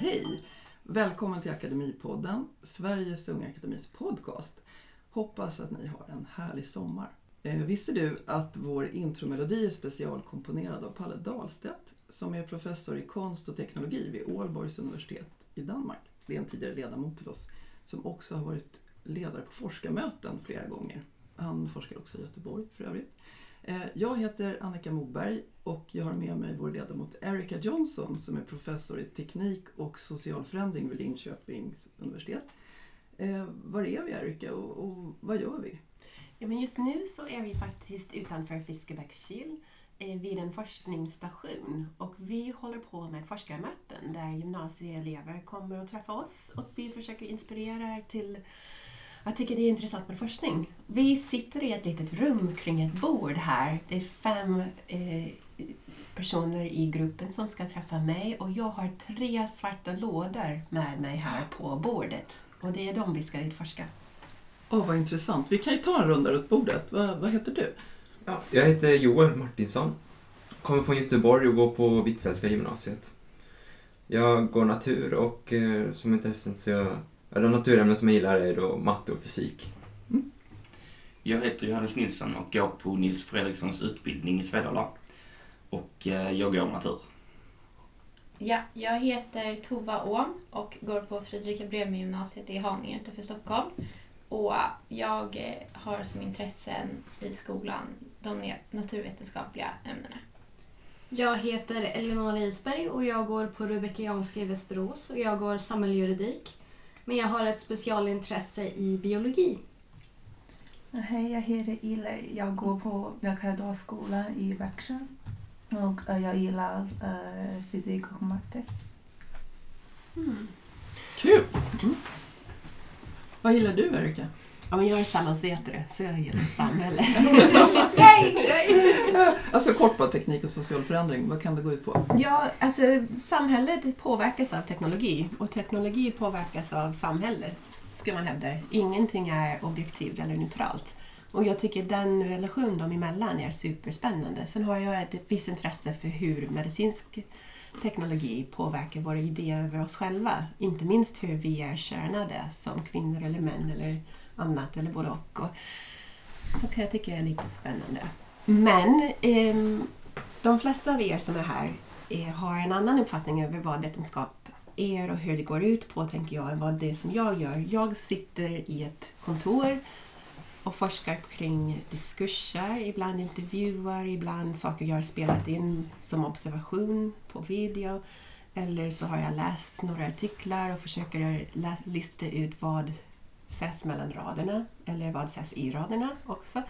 Hej! Välkommen till Akademipodden, Sveriges Unga Akademis podcast. Hoppas att ni har en härlig sommar. Eh, visste du att vår intromelodi är specialkomponerad av Palle Dahlstedt som är professor i konst och teknologi vid Ålborgs universitet i Danmark. Det är en tidigare ledamot till oss som också har varit ledare på forskarmöten flera gånger. Han forskar också i Göteborg för övrigt. Eh, jag heter Annika Moberg och jag har med mig vår ledamot Erika Johnson som är professor i teknik och social förändring vid Linköpings universitet. Eh, var är vi Erika och, och vad gör vi? Ja, men just nu så är vi faktiskt utanför Fiskebäckskil eh, vid en forskningsstation och vi håller på med forskarmöten där gymnasieelever kommer och träffar oss och vi försöker inspirera till Jag tycker det är intressant med forskning. Vi sitter i ett litet rum kring ett bord här. Det är fem eh, personer i gruppen som ska träffa mig och jag har tre svarta lådor med mig här på bordet och det är de vi ska utforska. Åh, vad intressant. Vi kan ju ta en runda runt bordet. Vad, vad heter du? Ja, jag heter Joel Martinsson. Kommer från Göteborg och går på Hvitfeldtska gymnasiet. Jag går natur och eh, som intressen så jag, eller naturämnen som jag gillar är då matte och fysik. Jag heter Johannes Nilsson och går på Nils Fredrikssons utbildning i Svedala. Och eh, jag går natur. Ja, jag heter Tova Åhm och går på Fredrika Bremer-gymnasiet i Haninge utanför Stockholm. Och jag eh, har som intressen i skolan de naturvetenskapliga ämnena. Jag heter Eleonora Isberg och jag går på Rubeckianska i Västerås och jag går samhällsjuridik. Men jag har ett specialintresse i biologi. Hej, jag heter Ile. Jag går på Jakadalsskolan i Växjö. Och eh, jag gillar eh, fysik och matte. Kul! Mm. Vad gillar du Erika? Ja, men jag är samhällsvetare så jag gillar samhälle. Alltså kort bara teknik och social förändring. Vad kan det gå ut på? Ja, alltså samhället påverkas av teknologi och teknologi påverkas av samhället, skulle man hävda. Ingenting är objektivt eller neutralt. Och jag tycker den relation dem emellan är superspännande. Sen har jag ett visst intresse för hur medicinsk teknologi påverkar våra idéer över oss själva. Inte minst hur vi är könade som kvinnor eller män eller annat eller både och. och så kan jag tycka är lite spännande. Men eh, de flesta av er som är här eh, har en annan uppfattning över vad vetenskap är och hur det går ut på, tänker jag, än vad det är som jag gör. Jag sitter i ett kontor och forskar kring diskurser, ibland intervjuer, ibland saker jag har spelat in som observation på video. Eller så har jag läst några artiklar och försöker lista ut vad sägs mellan raderna eller vad sägs i raderna också.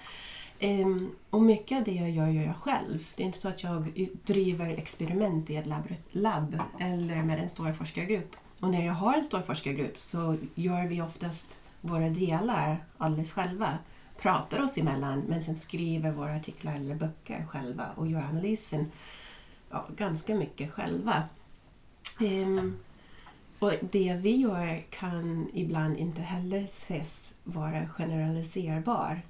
Ehm, och mycket av det jag gör, gör jag själv. Det är inte så att jag driver experiment i ett labb, labb eller med en stor forskargrupp. Och när jag har en stor forskargrupp så gör vi oftast våra delar alldeles själva. Pratar oss emellan men sen skriver våra artiklar eller böcker själva och gör analysen ja, ganska mycket själva. Um, och det vi gör kan ibland inte heller ses vara generaliserbar.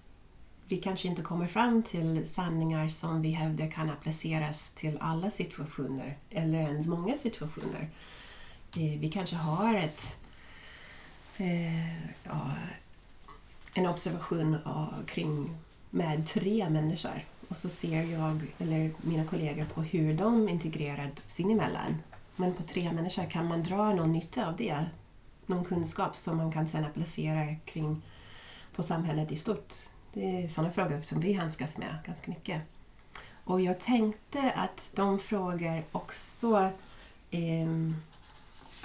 Vi kanske inte kommer fram till sanningar som vi hävdar kan appliceras till alla situationer eller ens många situationer. Eh, vi kanske har ett, eh, ja, en observation av- kring med tre människor och så ser jag eller mina kollegor på hur de integrerar sinsemellan. Men på tre människor kan man dra någon nytta av det. Någon kunskap som man kan sedan applicera kring på samhället i stort. Det är sådana frågor som vi handskas med ganska mycket. Och jag tänkte att de frågor också eh,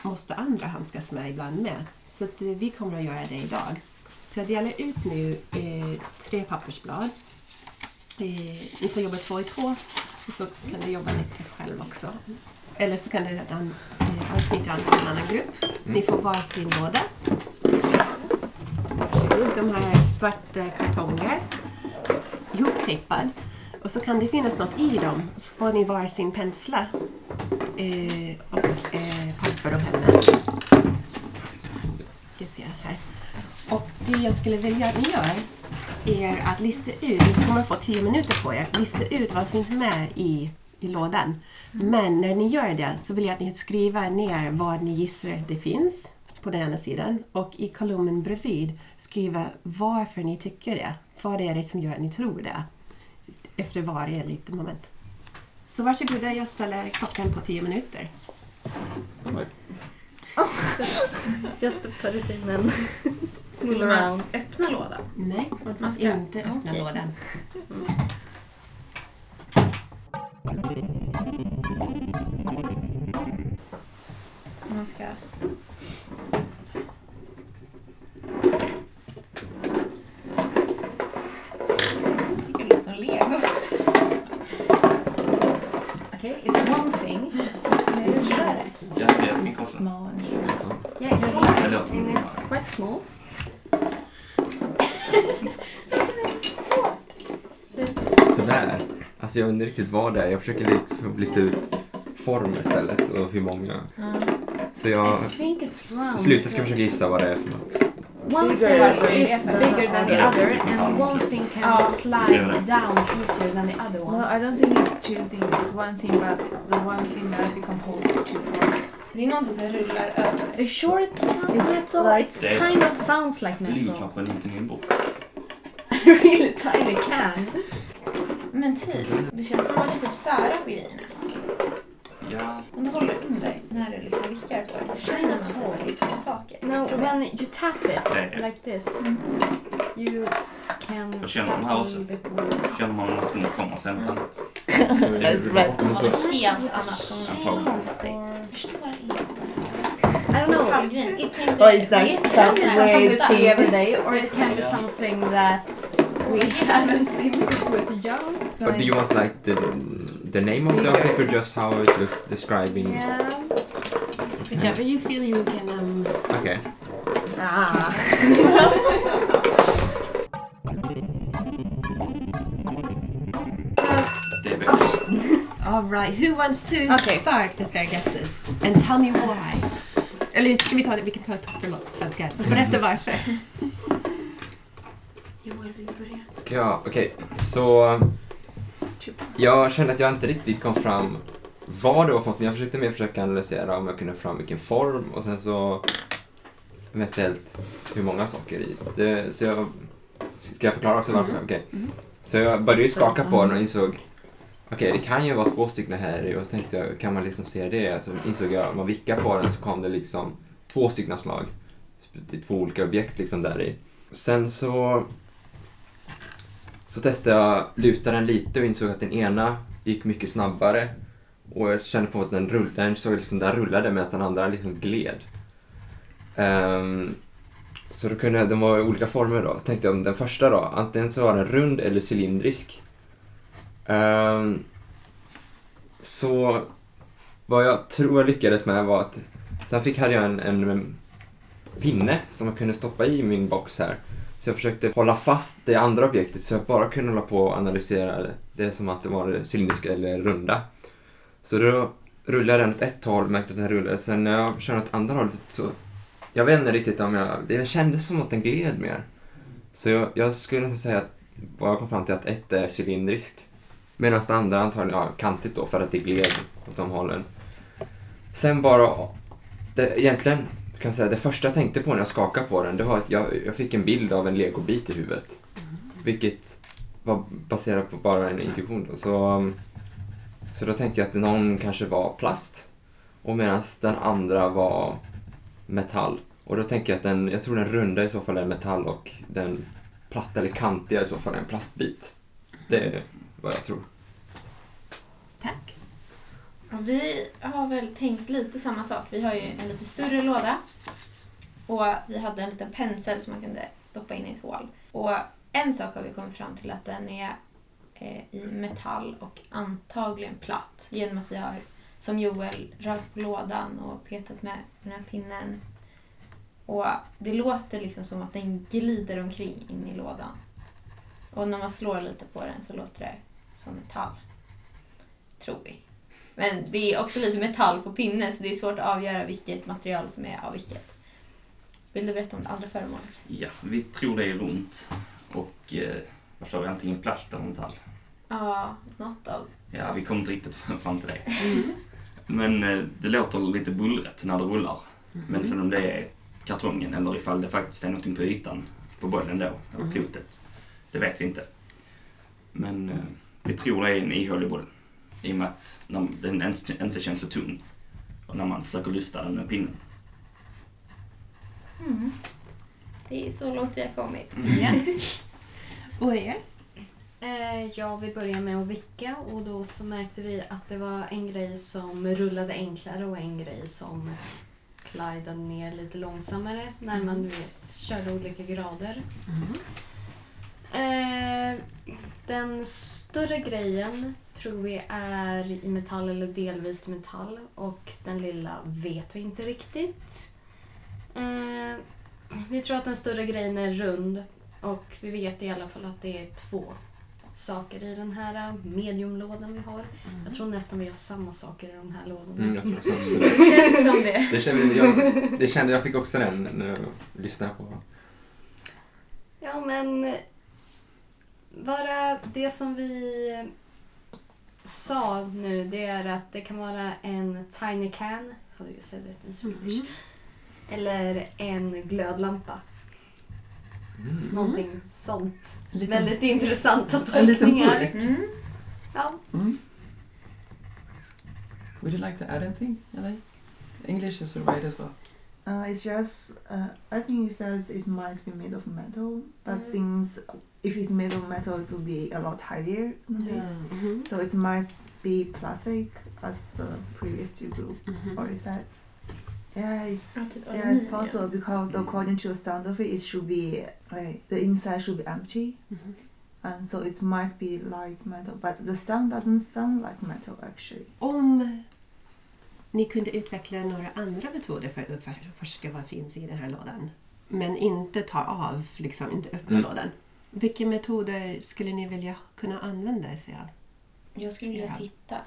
måste andra handskas med ibland med. Så att, eh, vi kommer att göra det idag. Så jag delar ut nu eh, tre pappersblad. Eh, ni får jobba två i två och så kan du jobba lite själv också. Eller så kan du an- eh, anknyta an till en annan grupp. Ni får varsin låda. Varsågod. De här är svarta kartonger. ihoptejpad. Och så kan det finnas något i dem. Så får ni varsin pensla eh, och eh, papper och penna. Ska se här. Och det jag skulle vilja att ni gör är att lista ut, ni kommer få tio minuter på er, lista ut vad finns med i, i lådan. Men när ni gör det så vill jag att ni skriver ner vad ni gissar det finns på den ena sidan och i kolumnen bredvid skriva varför ni tycker det. Vad är det som gör att ni tror det? Efter varje litet moment. Så varsågoda, jag ställer klockan på tio minuter. Just to put it in and Skulle man around. öppna lådan? Nej, Man ska inte öppna Okej. lådan. Så man ska... Jag tycker det låter som lego. Okay, it's one thing. Ja, det är mycket också. Small. Yeah, it's and quite small. Sådär. Alltså jag undrar riktigt vad det är. Jag försöker liksom lista ut form istället och hur många. Så jag I think it's round. slutar ska försöka gissa vad det är för något. One Bigger thing is bigger than the other and one thing can Ja. slide down easier than the other No, one. I don't think it's two things. One thing, but the one thing that I composed are two parts. Det är någonting som rullar över. Are you sure it's not It's metal? like- It kind of sounds like Ligger metal. kanske någonting i en bok. really tiny can. Men typ, det känns som att man typ sära på grejerna. Ja, Om du håller under när du liksom vickar på det så känner man att det är väldigt två saker. No, when you tap it Okay. like this, you can Jag känner tap de här a också. little bit more. känner man att hon kommer sen något annat. Så det är Det var något helt annat som är konstigt. Jag förstår inte. I don't know. Metallgrejen. It, Oh, is that it can be that something way we to see see? every day, or it can be something that we haven't seen because we're too young. But do you want like the the name of the object or just how it looks describing? Yeah. Whichever you feel you can um, Okay. Ah. Det är väldigt... All right, who wants to Okay. start at their guesses? And tell me why. Eller ska vi ta det, vi kan ta det på förlåt, svenska. Berätta varför. Ska? Okej, så jag kände att jag inte riktigt kom fram vad det var för något, men jag försökte mer försöka analysera om jag kunde få fram vilken form och sen så eventuellt hur många saker i. Det, så jag, ska jag förklara också varför? Okej. Så jag började ju skaka på den och insåg Okej, det kan ju vara två stycken här i och så tänkte jag, kan man liksom se det? Så insåg jag, om man vickar på den så kom det liksom två stycken slag. Det är två olika objekt liksom där i. Sen så så testade jag luta den lite och insåg att den ena gick mycket snabbare. Och jag kände på att den rullade, den såg liksom, den rullade medan den andra liksom gled. Um, så då kunde jag, de var i olika former då. Så tänkte jag om den första då, antingen så var den rund eller cylindrisk. Um, så vad jag tror jag lyckades med var att sen fick, hade jag en, en pinne som jag kunde stoppa i min box här. Så jag försökte hålla fast det andra objektet så jag bara kunde hålla på och analysera det, det som att det var det cylindriska eller runda. Så då rullade den åt ett håll, märkte att den rullade. Sen när jag körde åt andra hållet så... Jag vet inte riktigt om jag... Det kändes som att den gled mer. Så jag, jag skulle nästan säga att vad jag kom fram till att ett är cylindriskt. Medan det andra antagligen ja, kantigt då för att det gled åt de hållen. Sen bara... Det, egentligen kan säga, det första jag tänkte på när jag skakade på den, det var att jag, jag fick en bild av en legobit i huvudet. Vilket var baserat på bara en intuition då. Så, um, så då tänkte jag att någon kanske var plast. Och medan den andra var metall. Och då tänker jag att den, jag tror den runda i så fall är metall och den platta eller kantiga i så fall är en plastbit. Det är vad jag tror. Och vi har väl tänkt lite samma sak. Vi har ju en lite större låda. Och vi hade en liten pensel som man kunde stoppa in i ett hål. Och en sak har vi kommit fram till att den är eh, i metall och antagligen platt. Genom att vi har, som Joel, rört på lådan och petat med den här pinnen. Och det låter liksom som att den glider omkring in i lådan. Och när man slår lite på den så låter det som metall. Tror vi. Men det är också lite metall på pinnen så det är svårt att avgöra vilket material som är av vilket. Vill du berätta om det andra föremålet? Ja, vi tror det är runt. Och eh, vad sa vi, antingen plast eller metall. Ja, något av. Ja, vi kom inte riktigt fram till det. Mm. Men eh, det låter lite bullret när det rullar. Men sen om det är kartongen eller ifall det faktiskt är någonting på ytan på bollen då, eller Mm. klotet. Det vet vi inte. Men eh, vi tror det är en ihålig boll. I och med att den inte känns så tung. Och när man försöker lyfta den med pinnen. Mm. Det är så långt vi har kommit. Ja. Och er? Eh, ja, vi började med att vicka och då så märkte vi att det var en grej som rullade enklare och en grej som slidade ner lite långsammare när man du vet, körde olika grader. Eh, den större grejen tror vi är i metall eller delvis metall och den lilla vet vi inte riktigt. Eh, vi tror att den större grejen är rund och vi vet i alla fall att det är två saker i den här mediumlådan vi har. Jag tror nästan vi har samma saker i de här lådorna. Mm, jag tror också. Det känns som det. Det kände jag, det kände jag fick också den när jag lyssnade på Ja, men bara det som vi sa nu, det är att det kan vara en tiny can, do you say that in Swedish? Eller en glödlampa. mm. Någonting sånt. En liten, Väldigt intressanta en liten tolkningar. Mm. Ja. Mm. Would you like to add anything, Eli? English is right as well. Uh, it's just, uh, I think it says it might be made of metal, but Mm. since if it's made of metal, it will be a lot heavier than this. Mhm. So it might be plastic, as the previous two group Mhm. already said. Yeah, it's Ja, yeah, it's aluminium. possible because according to the sound of it, it should be like the inside should be empty, Mhm. and so it might be light metal, but the sound doesn't sound like metal actually. Om ni kunde utveckla några andra metoder för att utforska vad finns i den här lådan, men inte ta av, liksom inte öppna Mm. lådan. Vilka metoder skulle ni vilja kunna använda sig av? Jag skulle vilja Ja. titta.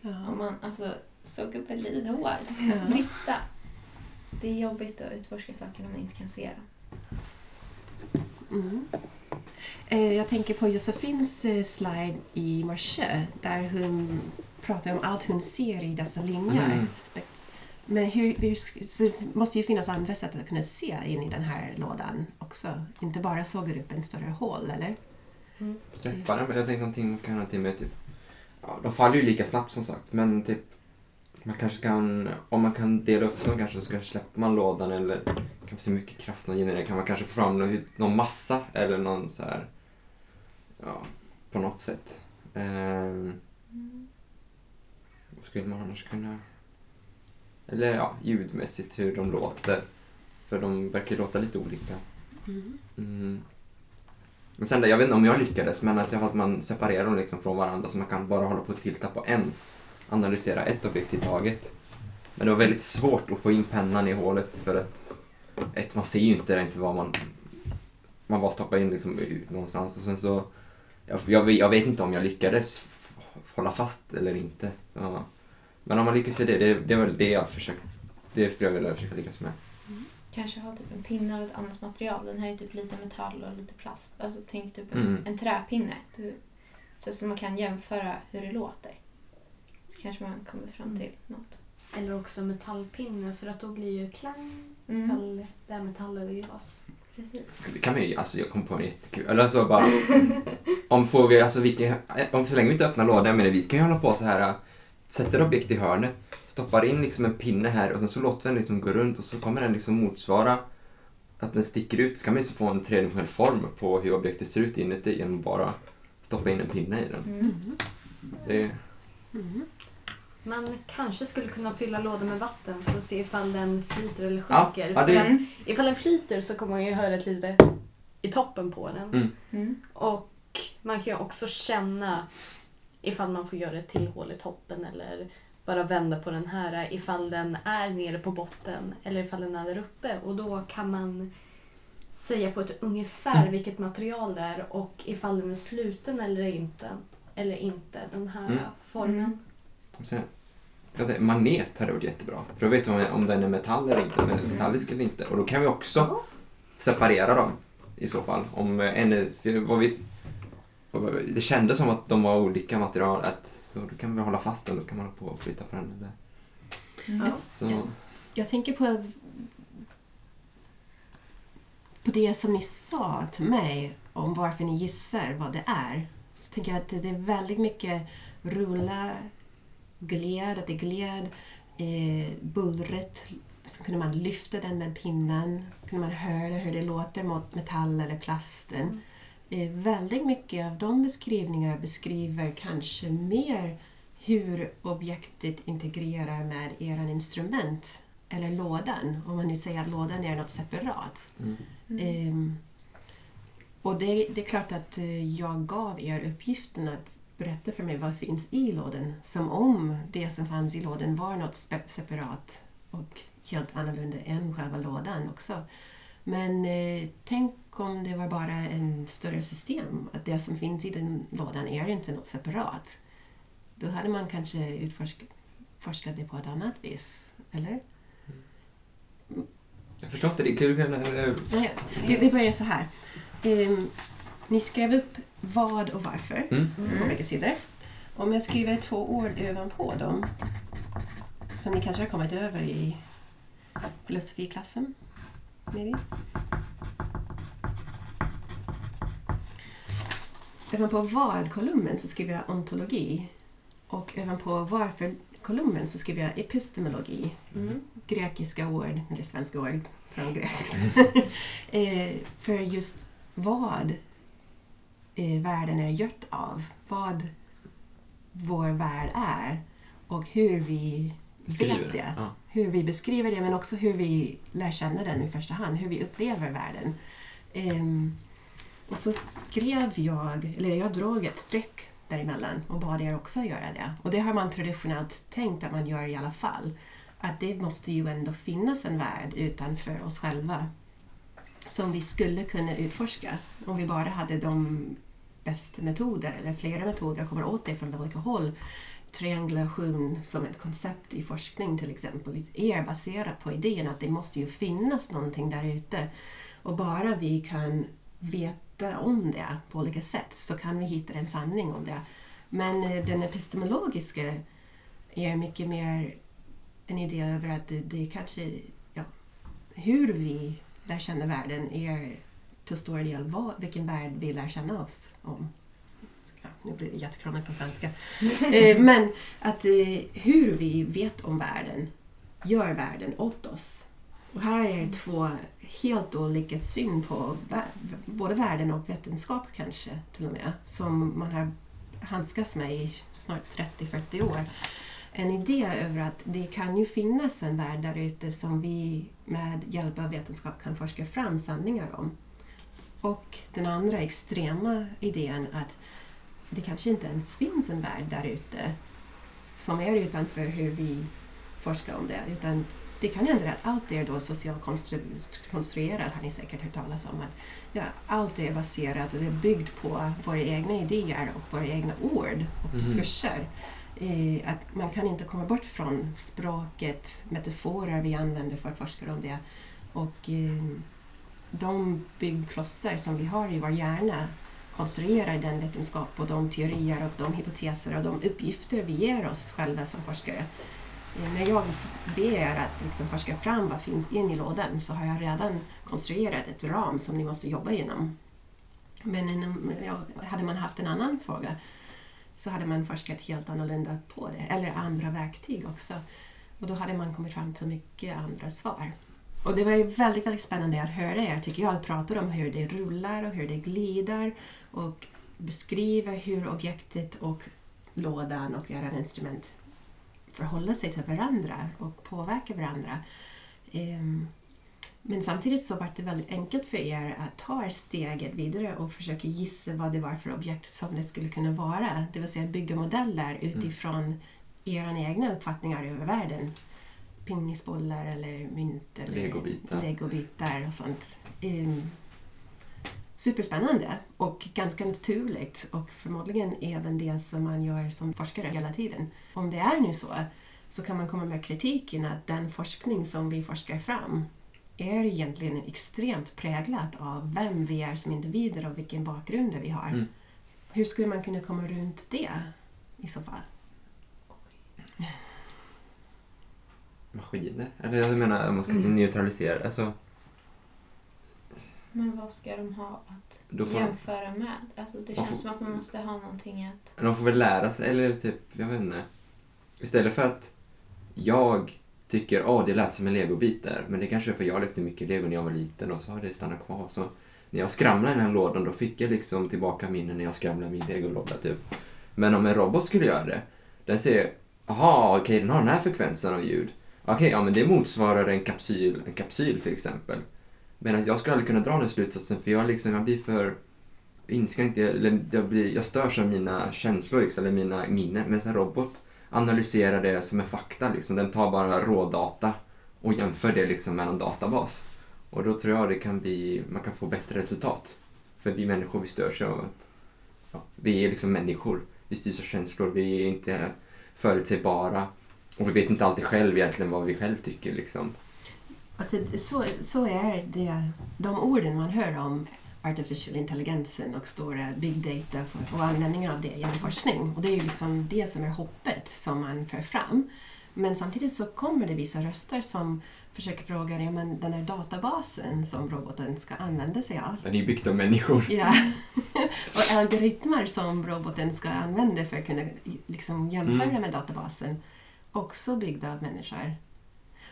Ja. Om man alltså såg upp ett litet hår. Ja. Titta. Det är jobbigt att utforska saker om man inte kan se dem. Mm. Eh, Jag tänker på Josefins eh, slide i morse där hon pratar om allt hon ser i dessa linjer. Mm. Spekt- Men hur, hur, så det måste ju finnas andra sätt att kunna se in i den här lådan också. Inte bara såga upp en större hål, eller? Släppa den, men jag tänkte någonting kan någonting med typ... Ja, de faller ju lika snabbt som sagt, men typ... Man kanske kan, om man kan dela upp dem kanske så ska släpper man lådan eller kan se mycket kraft man genererar kan man kanske få fram någon, någon massa eller någon så här ja, på något sätt. Ehm, vad skulle man annars kunna... Eller ja, ljudmässigt hur de låter. För de verkar låta lite olika. Mm. Men sen, jag vet inte om jag lyckades, men att, jag, att man separerar dem liksom från varandra så man kan bara hålla på och tilta på en. Analysera ett objekt i taget. Men det var väldigt svårt att få in pennan i hålet för att ett, man ser ju inte inte vad man... Man bara stoppar in liksom ut någonstans och sen så... Jag, jag, vet- jag vet inte om jag lyckades hålla fast eller inte. Ja. Men om man lyckas i det, det, det var det jag försökte... Det skulle jag vilja försöka lyckas med. Kanske ha typ en pinne av ett annat material. Den här är typ lite metall och lite plast. Alltså tänk typ en, Mm. en träpinne. Du, så att man kan jämföra hur det låter. Så kanske man kommer fram till något. Eller också metallpinne för att då blir ju klang Mm. ifall det är metall eller glas. Precis. Det kan man ju, alltså jag kom på en jättekul, eller alltså bara om får vi, alltså vilka, om så länge vi inte öppnar lådan, jag menar vi kan ju hålla på så här sätter objekt i hörnet, stoppar in liksom en pinne här och sen så låter den liksom gå runt och så kommer den liksom motsvara att den sticker ut, så kan man ju så få en tredimensionell form på hur objektet ser ut inuti genom att bara stoppa in en pinne i den. Mm. Det, Mm. Man kanske skulle kunna fylla lådan med vatten för att se ifall den flyter eller Ja, sjunker. ja, För det- att ifall den flyter så kommer man ju höra ett litet i toppen på den. Mm. Mm. Och man kan ju också känna ifall man får göra ett till hål i toppen eller bara vända på den här ifall den är nere på botten eller ifall den är där uppe. Och då kan man säga på ett ungefär vilket material det är och ifall den är sluten eller inte. Eller inte, den här Mm. formen. Tänkte, magnet hade varit jättebra. För då vet man om den är metall eller inte, men metallisk eller inte. Och då kan vi också separera dem i så fall. Om eh, en vad vi- det kändes som att de var olika material. Att, så då kan vi hålla fast den, då kan man hålla på och flytta på den. Eller. Ja. Så, Ja. Jag tänker på, på det som ni sa till mig om varför ni gissar vad det är. Så tänker jag att det är väldigt mycket rulla, gled, att det är gled, eh, bullret. Så kunde man lyfta den med pinnen. kunde man höra hur det låter mot metall eller plasten. Eh, väldigt mycket av de beskrivningarna beskriver kanske mer hur objektet integrerar med era instrument eller lådan, om man nu säger att lådan är något separat. mm. Ehm, och det, det är klart att eh, jag gav er uppgiften att berätta för mig vad finns i lådan, som om det som fanns i lådan var något separat och helt annorlunda än själva lådan också. Men eh, tänk om det var bara en större system, att det som finns i den lådan är inte något separat. Då hade man kanske utforskat forskat det på ett annat vis, eller? Jag förstår inte det. Nej, vi, vi börjar så här. Ehm, ni skrev upp vad och varför Mm. på bägge sidor. Om jag skriver två ord ovanpå dem, som ni kanske har kommit över i filosofiklassen, maybe? Ovanpå vad-kolumnen så skriver jag ontologi och ovanpå varför-kolumnen så skriver jag epistemologi Mm. grekiska ord, eller svenska ord från grekiska. eh, för just vad eh, världen är gjort av. Vad vår värld är och hur vi Beskriver vet det. Ja. Hur vi beskriver det men också hur vi lär känna den i första hand. Hur vi upplever världen. Ehm, och så skrev jag, eller jag drog ett streck däremellan och bad er också göra det. Och det har man traditionellt tänkt att man gör i alla fall att det måste ju ändå finnas en värld utanför oss själva som vi skulle kunna utforska om vi bara hade de bästa metoder eller flera metoder kommer åt det från olika håll. Triangulation som ett koncept i forskning till exempel är baserat på idén att det måste ju finnas någonting där ute och bara vi kan veta om det på olika sätt så kan vi hitta en sanning om det. Men eh, den epistemologiska är mycket mer en idé över att det, det kanske, ja, hur vi lär känna världen är till stor del vad, vilken värld vi lär känna oss om. Ja, nu blir det jättekrångligt på svenska. eh, men att eh, hur vi vet om världen gör världen åt oss. Och här är två helt olika syn på både världen och vetenskap kanske till och med som man har handskats med i snart 30-40 år en idé över att det kan ju finnas en värld där ute som vi med hjälp av vetenskap kan forska fram sanningar om. Och den andra extrema idén att det kanske inte ens finns en värld där ute som är utanför hur vi forskar om det. Utan det kan hända att allt är då socialt konstru- konstruerat, har ni säkert hört talas om. Att, ja, allt är baserat och det är byggt på våra egna idéer och våra egna ord och Mhm. diskurser. Eh, att man kan inte komma bort från språket, metaforer vi använder för att forska om det. Och eh, de byggklossar som vi har i vår hjärna konstruerar den vetenskap och de teorier och de hypoteser och de uppgifter vi ger oss själva som forskare. Eh, när jag ber att liksom forska fram vad finns in i lådan så har jag redan konstruerat ett ram som ni måste jobba inom. Men inom, ja, hade man haft en annan fråga så hade man forskat helt annorlunda på det, eller andra verktyg också. Och då hade man kommit fram till mycket andra svar. Och det var ju väldigt, väldigt spännande att höra er, tycker jag, prata om hur det rullar och hur det glider och beskriva hur objektet och lådan och era instrument förhåller sig till varandra och påverkar varandra. Ehm, Men samtidigt så var det väldigt enkelt för er att ta steget vidare och försöka gissa vad det var för objekt som det skulle kunna vara. Det vill säga bygga modeller utifrån era egna uppfattningar över världen. Pingisbollar eller mynt eller Legobitar. legobitar och sånt. Superspännande och ganska naturligt och förmodligen även det som man gör som forskare hela tiden. Om det är nu så, så kan man komma med kritiken att den forskning som vi forskar fram är egentligen extremt präglat av vem vi är som individer och vilken bakgrund vi har. Mm. Hur skulle man kunna komma runt det i så fall? Maskiner? Eller jag menar, man ska Mm. neutralisera. Alltså, Men vad ska de ha att får- jämföra med? Alltså det känns får- som att man måste ha någonting att... de får väl lära sig, eller typ, jag vet inte. Istället för att jag tycker att det lät som en legobit där, men det kanske är för jag lekte mycket lego när jag var liten och så har det stannat kvar. Så när jag skramlade i den här lådan då fick jag liksom tillbaka minnen när jag skramlade min legolåda typ. Men om en robot skulle göra det, den säger Jaha, okej den har den här frekvensen av ljud. Okej, ja men det motsvarar en kapsyl, en kapsyl till exempel. Medan jag skulle aldrig kunna dra den slutsatsen för jag, liksom, jag blir för inskränkt, jag, eller jag, blir, jag störs av mina känslor liksom, eller mina minnen. Men en robot analyserar det som en fakta. Liksom. Den tar bara rådata och jämför det liksom med en databas. Och då tror jag det kan bli, man kan få bättre resultat. För vi människor vi störs av att ja, vi är liksom människor. Vi styrs av känslor, vi är inte förutsägbara. Och vi vet inte alltid själv egentligen vad vi själv tycker. Liksom. Alltså, så, så är det, de orden man hör om artificial intelligensen och stora big data och användningen av det genom forskning. Och det är ju liksom det som är hoppet som man för fram. Men samtidigt så kommer det vissa röster som försöker fråga ja, men den här databasen som roboten ska använda sig av. Den är ju byggd av människor. Ja. och algoritmer som roboten ska använda för att kunna liksom jämföra Mm. med databasen. Också byggda av människor.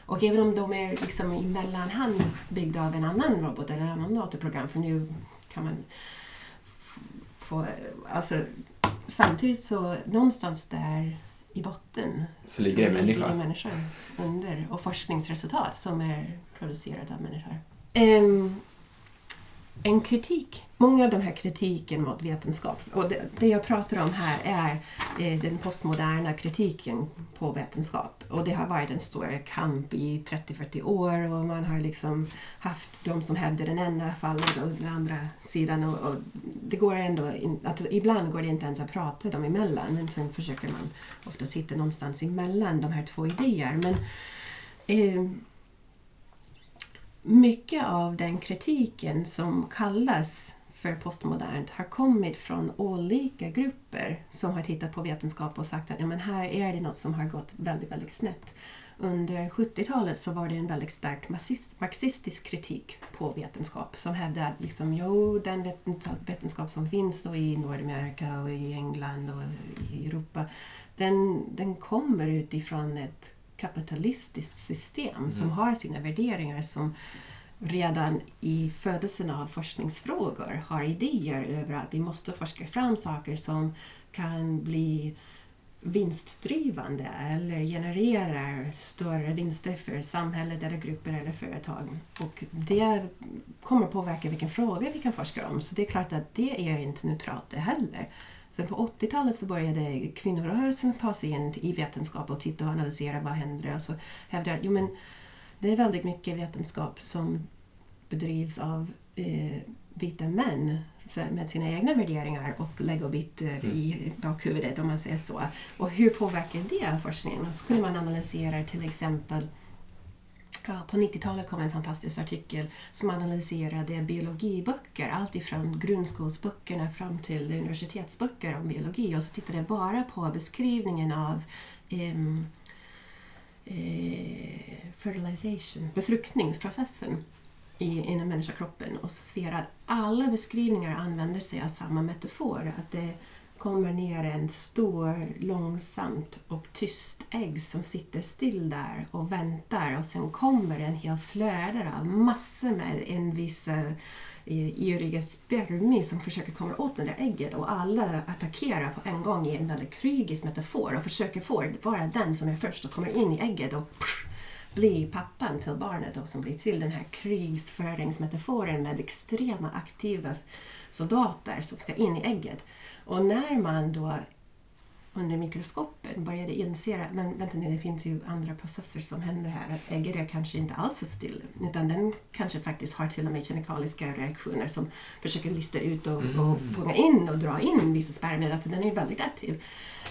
Och även om de är liksom i mellanhand byggda av en annan robot eller en annan datorprogram, för nu kan man få... Alltså, samtidigt så någonstans där i botten Så ligger det människa. människor under och forskningsresultat som är producerade av människor. Ehm, en kritik, många av de här kritiken mot vetenskap, och det, det jag pratar om här är eh, den postmoderna kritiken på vetenskap. Och det har varit en stor kamp i 30-40 år och man har liksom haft de som hävdar den ena fallet och den andra sidan. Och, och det går ändå, in, att ibland går det inte ens att prata dem emellan men sen försöker man ofta sitta någonstans emellan de här två idéer. Men eh, mycket av den kritiken som kallas för postmodernt har kommit från olika grupper som har tittat på vetenskap och sagt att ja, men här är det något som har gått väldigt, väldigt snett. Under 70-talet så var det en väldigt stark marxistisk kritik på vetenskap som hävdade att liksom, jo, den vetenskap, vetenskap som finns då i Nordamerika och i England och i Europa den, den kommer utifrån ett kapitalistiskt system som Mm. har sina värderingar som redan i födelsen av forskningsfrågor har idéer över att vi måste forska fram saker som kan bli vinstdrivande eller genererar större vinster för samhället eller grupper eller företag. Och det kommer påverka vilken fråga vi kan forska om. Så det är klart att det är inte neutralt det heller. Sen på 80-talet så började kvinnorörelsen ta sig in i vetenskap och titta och analysera vad händer. Och så hävdar jo men det är väldigt mycket vetenskap som bedrivs av eh, vita män med sina egna värderingar och legobitar Mm. i bakhuvudet om man säger så. Och hur påverkar det forskningen? Och så kunde man analysera till exempel Ja, på 90-talet kom en fantastisk artikel som analyserade biologiböcker, allt ifrån grundskolsböckerna fram till universitetsböcker om biologi och så tittade jag bara på beskrivningen av um, eh, fertilization, befruktningsprocessen i, inom människokroppen och ser att alla beskrivningar använder sig av samma metafor. Att det kommer ner en stor, långsamt och tyst ägg som sitter still där och väntar och sen kommer en hel flöde av massor med envisa viss eh, yriga spermier som försöker komma åt det där ägget och alla attackerar på en gång i en väldigt krigisk metafor och försöker få vara den som är först och kommer in i ägget och prr, blir pappan till barnet och som blir till den här krigsföringsmetaforen med extrema aktiva soldater som ska in i ägget. Och när man då under mikroskopen började inse att men, vänta nu, det finns ju andra processer som händer här. Att ägget är kanske inte alls så still utan den kanske faktiskt har till och med kemikaliska reaktioner som försöker lista ut och, Mm. och fånga in och dra in vissa spermier. Alltså den är väldigt aktiv.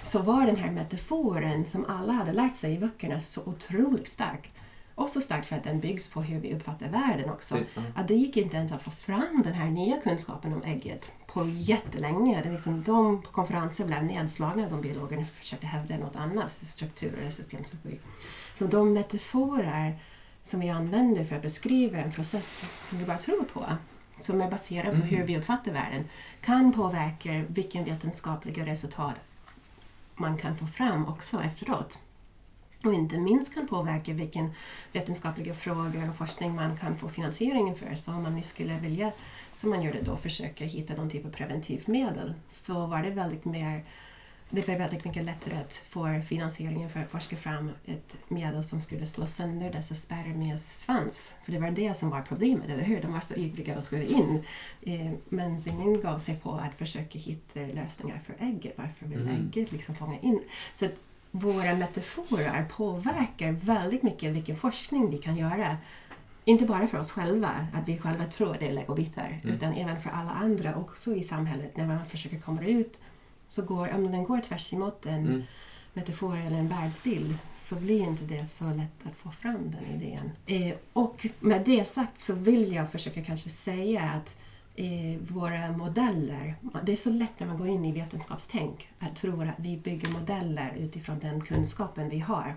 Så var den här metaforen som alla hade lärt sig i böckerna så otroligt stark. Och så stark för att den byggs på hur vi uppfattar världen också. Ja. Att det gick inte ens att få fram den här nya kunskapen om ägget på jättelänge. Det är liksom, de på konferenser blev nedslagna, de biologerna försökte hävda något annat, struktur eller systemteori. Så de metaforer som vi använder för att beskriva en process som vi bara tror på, som är baserad på Mm. hur vi uppfattar världen, kan påverka vilken vetenskapliga resultat man kan få fram också efteråt. Och inte minst kan påverka vilken vetenskapliga frågor och forskning man kan få finansieringen för. Så om man nu skulle vilja, som man gjorde då, försöka hitta någon typ av preventivt medel så var det väldigt mer det blev väldigt mycket lättare att få finansieringen för att forska fram ett medel som skulle slå sönder dessa spermies svans. För det var det som var problemet, eller hur? De var så ivriga och skulle in. Eh, men ingen gav sig på att försöka hitta lösningar för ägget. Varför vill Mm. ägget liksom fånga in? Så våra metaforer påverkar väldigt mycket vilken forskning vi kan göra. Inte bara för oss själva, att vi själva tror det är legobitar, Mm. utan även för alla andra också i samhället. När man försöker komma ut så går, om den går tvärs emot en Mm. metafor eller en världsbild så blir inte det så lätt att få fram den idén. Eh, och med det sagt så vill jag försöka kanske säga att eh, våra modeller, det är så lätt när man går in i vetenskapstänk att tro att vi bygger modeller utifrån den kunskapen vi har.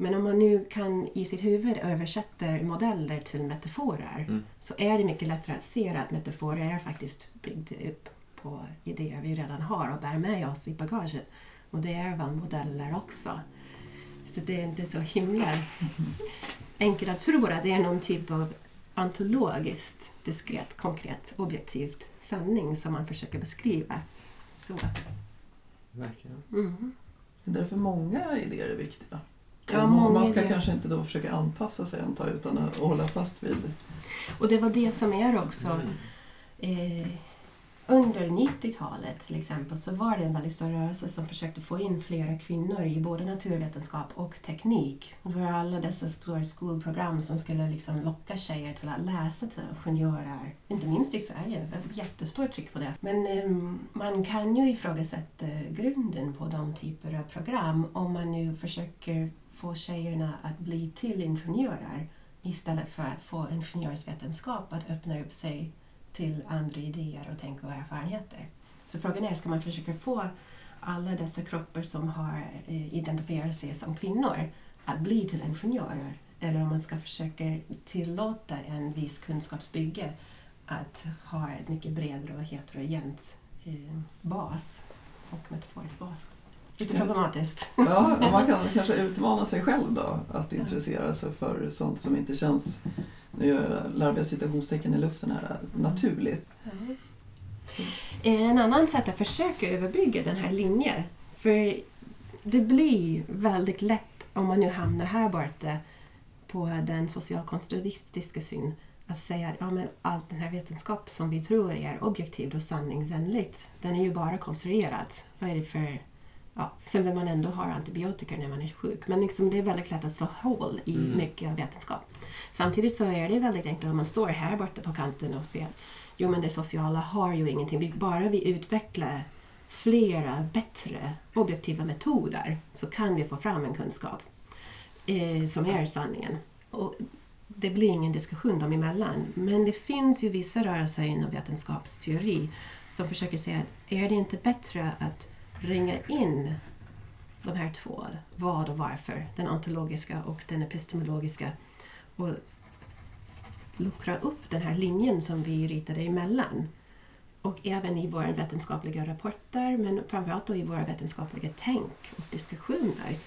Men om man nu kan i sitt huvud översätta modeller till metaforer Mm. så är det mycket lättare att se att metaforer är faktiskt byggda upp på idéer vi redan har och bär med oss i bagaget. Och det är väl modeller också. Så det är inte så himla enkelt att tro att det är någon typ av ontologiskt, diskret, konkret, objektivt sanning som man försöker beskriva. Så. Verkligen. Mm. Det är därför många idéer är viktiga. Ja, man ska kanske inte då försöka anpassa sig antar jag, utan att hålla fast vid. Och det var det som är också Mm. Eh, under 90-talet till exempel så var det en väldigt stor rörelse som försökte få in flera kvinnor i både naturvetenskap och teknik. Det var alla dessa stora skolprogram som skulle liksom locka tjejer till att läsa till ingenjörer. Inte minst i Sverige, det var jättestort tryck på det. Men ehm, man kan ju ifrågasätta grunden på de typer av program om man nu försöker få tjejerna att bli till ingenjörer istället för att få ingenjörsvetenskap att öppna upp sig till andra idéer och tänk och erfarenheter. Så frågan är, ska man försöka få alla dessa kroppar som har eh, identifierat sig som kvinnor att bli till ingenjörer? Eller om man ska försöka tillåta en viss kunskapsbygge att ha ett mycket bredare och heterogent eh, bas och metaforisk bas. Lite problematiskt. Ja, och man kan kanske utmana sig själv då att intressera sig för sånt som inte känns, nu larviga citationstecken i luften här, naturligt. En annan sätt att försöka överbygga den här linjen, för det blir väldigt lätt om man nu hamnar här borta på den socialkonstruktivistiska syn att säga att ja, men all den här vetenskap som vi tror är objektiv och sanningsenligt, den är ju bara konstruerad. Vad är det för... Ja, sen vill man ändå ha antibiotika när man är sjuk, men liksom det är väldigt lätt att slå hål i Mm. mycket av vetenskap. Samtidigt så är det väldigt enkelt om man står här borta på kanten och ser Jo men det sociala har ju ingenting. Bara vi utvecklar flera bättre objektiva metoder så kan vi få fram en kunskap eh, som är sanningen. Och det blir ingen diskussion dem emellan. Men det finns ju vissa rörelser inom vetenskapsteori som försöker säga att är det inte bättre att ringa in de här två, vad och varför, den ontologiska och den epistemologiska och luckra upp den här linjen som vi ritade emellan. Och även i våra vetenskapliga rapporter men framförallt då i våra vetenskapliga tänk och diskussioner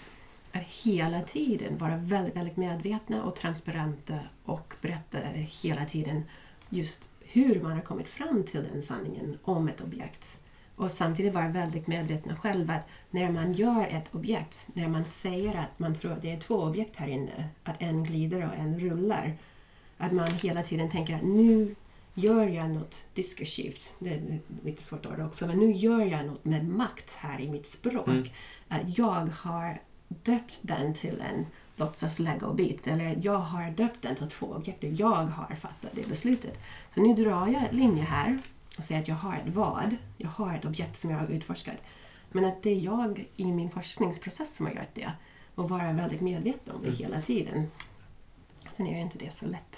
att hela tiden vara väldigt, väldigt medvetna och transparenta och berätta hela tiden just hur man har kommit fram till den sanningen om ett objekt. Och samtidigt vara väldigt medvetna själva att när man gör ett objekt, när man säger att man tror att det är två objekt här inne, att en glider och en rullar, att man hela tiden tänker att nu gör jag något diskursivt, det är lite svårt ord också, men nu gör jag något med makt här i mitt språk. Mm. Att jag har döpt den till en låtsas legobit eller jag har döpt den till två objekt. Jag har fattat det beslutet. Så nu drar jag en linje här och säger att jag har ett vad, jag har ett objekt som jag har utforskat. Men att det är jag i min forskningsprocess som har gjort det och vara väldigt medveten om det Mm. hela tiden. Sen är ju inte det så lätt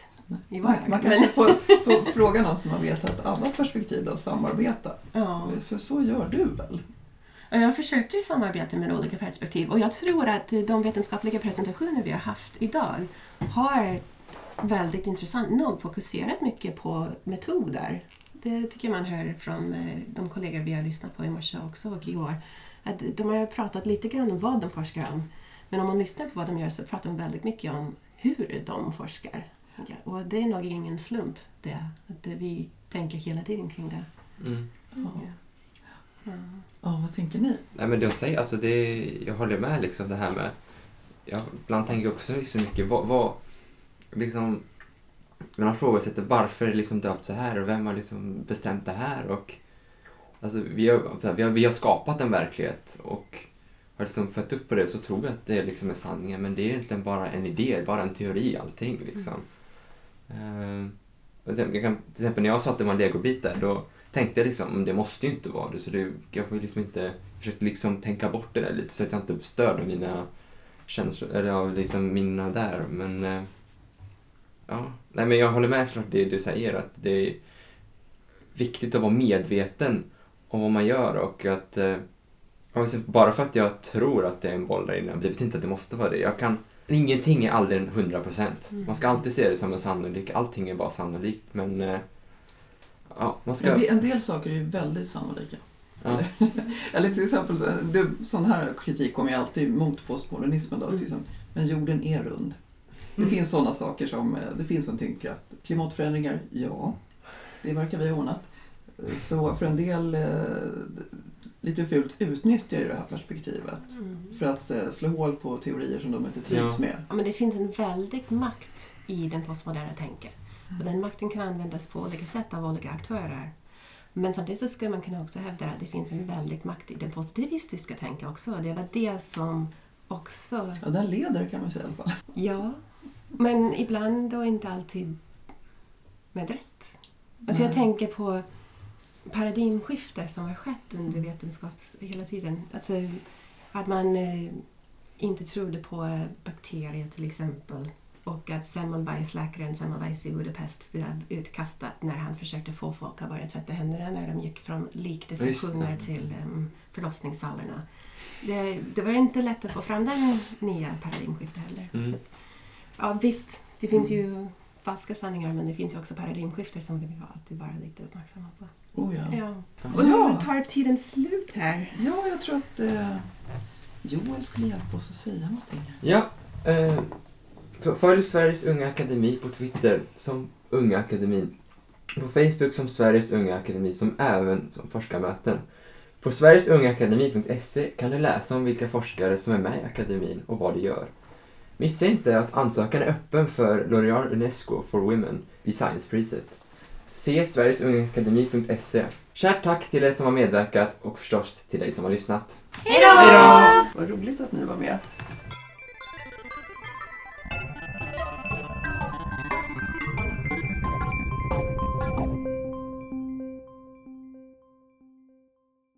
i Man, vardagen. man kanske får, får fråga någon som har vetat alla perspektiv och samarbeta. ja. För så gör du väl? Jag försöker samarbeta med olika perspektiv och jag tror att de vetenskapliga presentationer vi har haft idag har väldigt intressant nog fokuserat mycket på metoder. Det tycker man hör från eh, de kollegor vi har lyssnat på i morse också och igår. Att de har pratat lite grann om vad de forskar om. Men om man lyssnar på vad de gör så pratar de väldigt mycket om hur de forskar. Ja, och det är nog ingen slump det, att vi tänker hela tiden kring det. Mm. Ja. Ja. ja, vad tänker ni? Nej men det att säga, alltså det, jag håller med liksom det här med, jag ibland tänker jag också liksom mycket, vad, vad liksom, man har frågat typ, varför är det liksom döpt så här? Och vem har liksom bestämt det här? Och alltså vi har, vi har, vi har skapat en verklighet. Och har liksom fött upp på det så tror vi att det liksom är sanningen. Men det är egentligen bara en idé, bara en teori allting liksom. Mm. jag kan, till exempel när jag sa att det var en legobit där då tänkte jag liksom, det måste ju inte vara det. Så det, jag får ju liksom inte, försökte liksom tänka bort det där lite så att jag inte störde mina känslor, eller liksom mina där. Men uh, ja, nej men jag håller med klart det du säger att det är viktigt att vara medveten om vad man gör och att eh, alltså, bara för att jag tror att det är en boll där inne, det betyder inte att det måste vara det. Jag kan, ingenting är aldrig en 100%. Man ska alltid se det som en sannolik, allting är bara sannolikt men eh, ja, man ska... En del, en del saker är ju väldigt sannolika. Ja. Eller till exempel, sån här kritik kommer ju alltid mot postmodernismen. Då, Mm. Men jorden är rund. Det finns sådana saker som, eh, det finns en tyngdkraft. Klimatförändringar, ja. Det verkar vi ha ordnat. Så för en del, eh, lite fult, utnyttjar ju det här perspektivet. Mm. För att eh, slå hål på teorier som de inte trivs Ja. med. Ja, men det finns en väldig makt i den postmoderna tänket. Och den makten kan användas på olika sätt av olika aktörer. Men samtidigt så skulle man kunna också hävda att det finns en väldig makt i den positivistiska tänket också. Det var det som också... Ja, den leder kan man säga i alla fall. Ja, men ibland och inte alltid med rätt. Alltså jag tänker på paradigmskifte som har skett under vetenskap hela tiden. Alltså att man eh, inte trodde på eh, bakterier till exempel. Och att Semmelweis-läkaren Semmelweis i Budapest blev utkastad när han försökte få folk att börja tvätta händerna när de gick från likdissektioner till um, förlossningssalarna. Det, det var inte lätt att få fram den nya paradigmskiftet heller. Mm. Ja visst, det finns ju falska sanningar men det finns ju också paradigmskiften som vi alltid bara lite uppmärksamma på. Oh, ja. Ja. Och nu tar tiden slut här. ja, jag tror att eh, Joel skulle hjälpa oss att säga någonting. Ja, eh, följ Sveriges Unga Akademi på Twitter som Unga Akademin. På Facebook som Sveriges Unga Akademi som även som forskarmöten. På sverigesungaakademi.se kan du läsa om vilka forskare som är med i akademin och vad de gör. Missa inte att ansökan är öppen för L'Oréal Unesco for Women i Sciencepriset. Se sverigesungaakademi.se. Kärt tack till er som har medverkat och förstås till dig som har lyssnat. Hej då! Vad roligt att ni var med.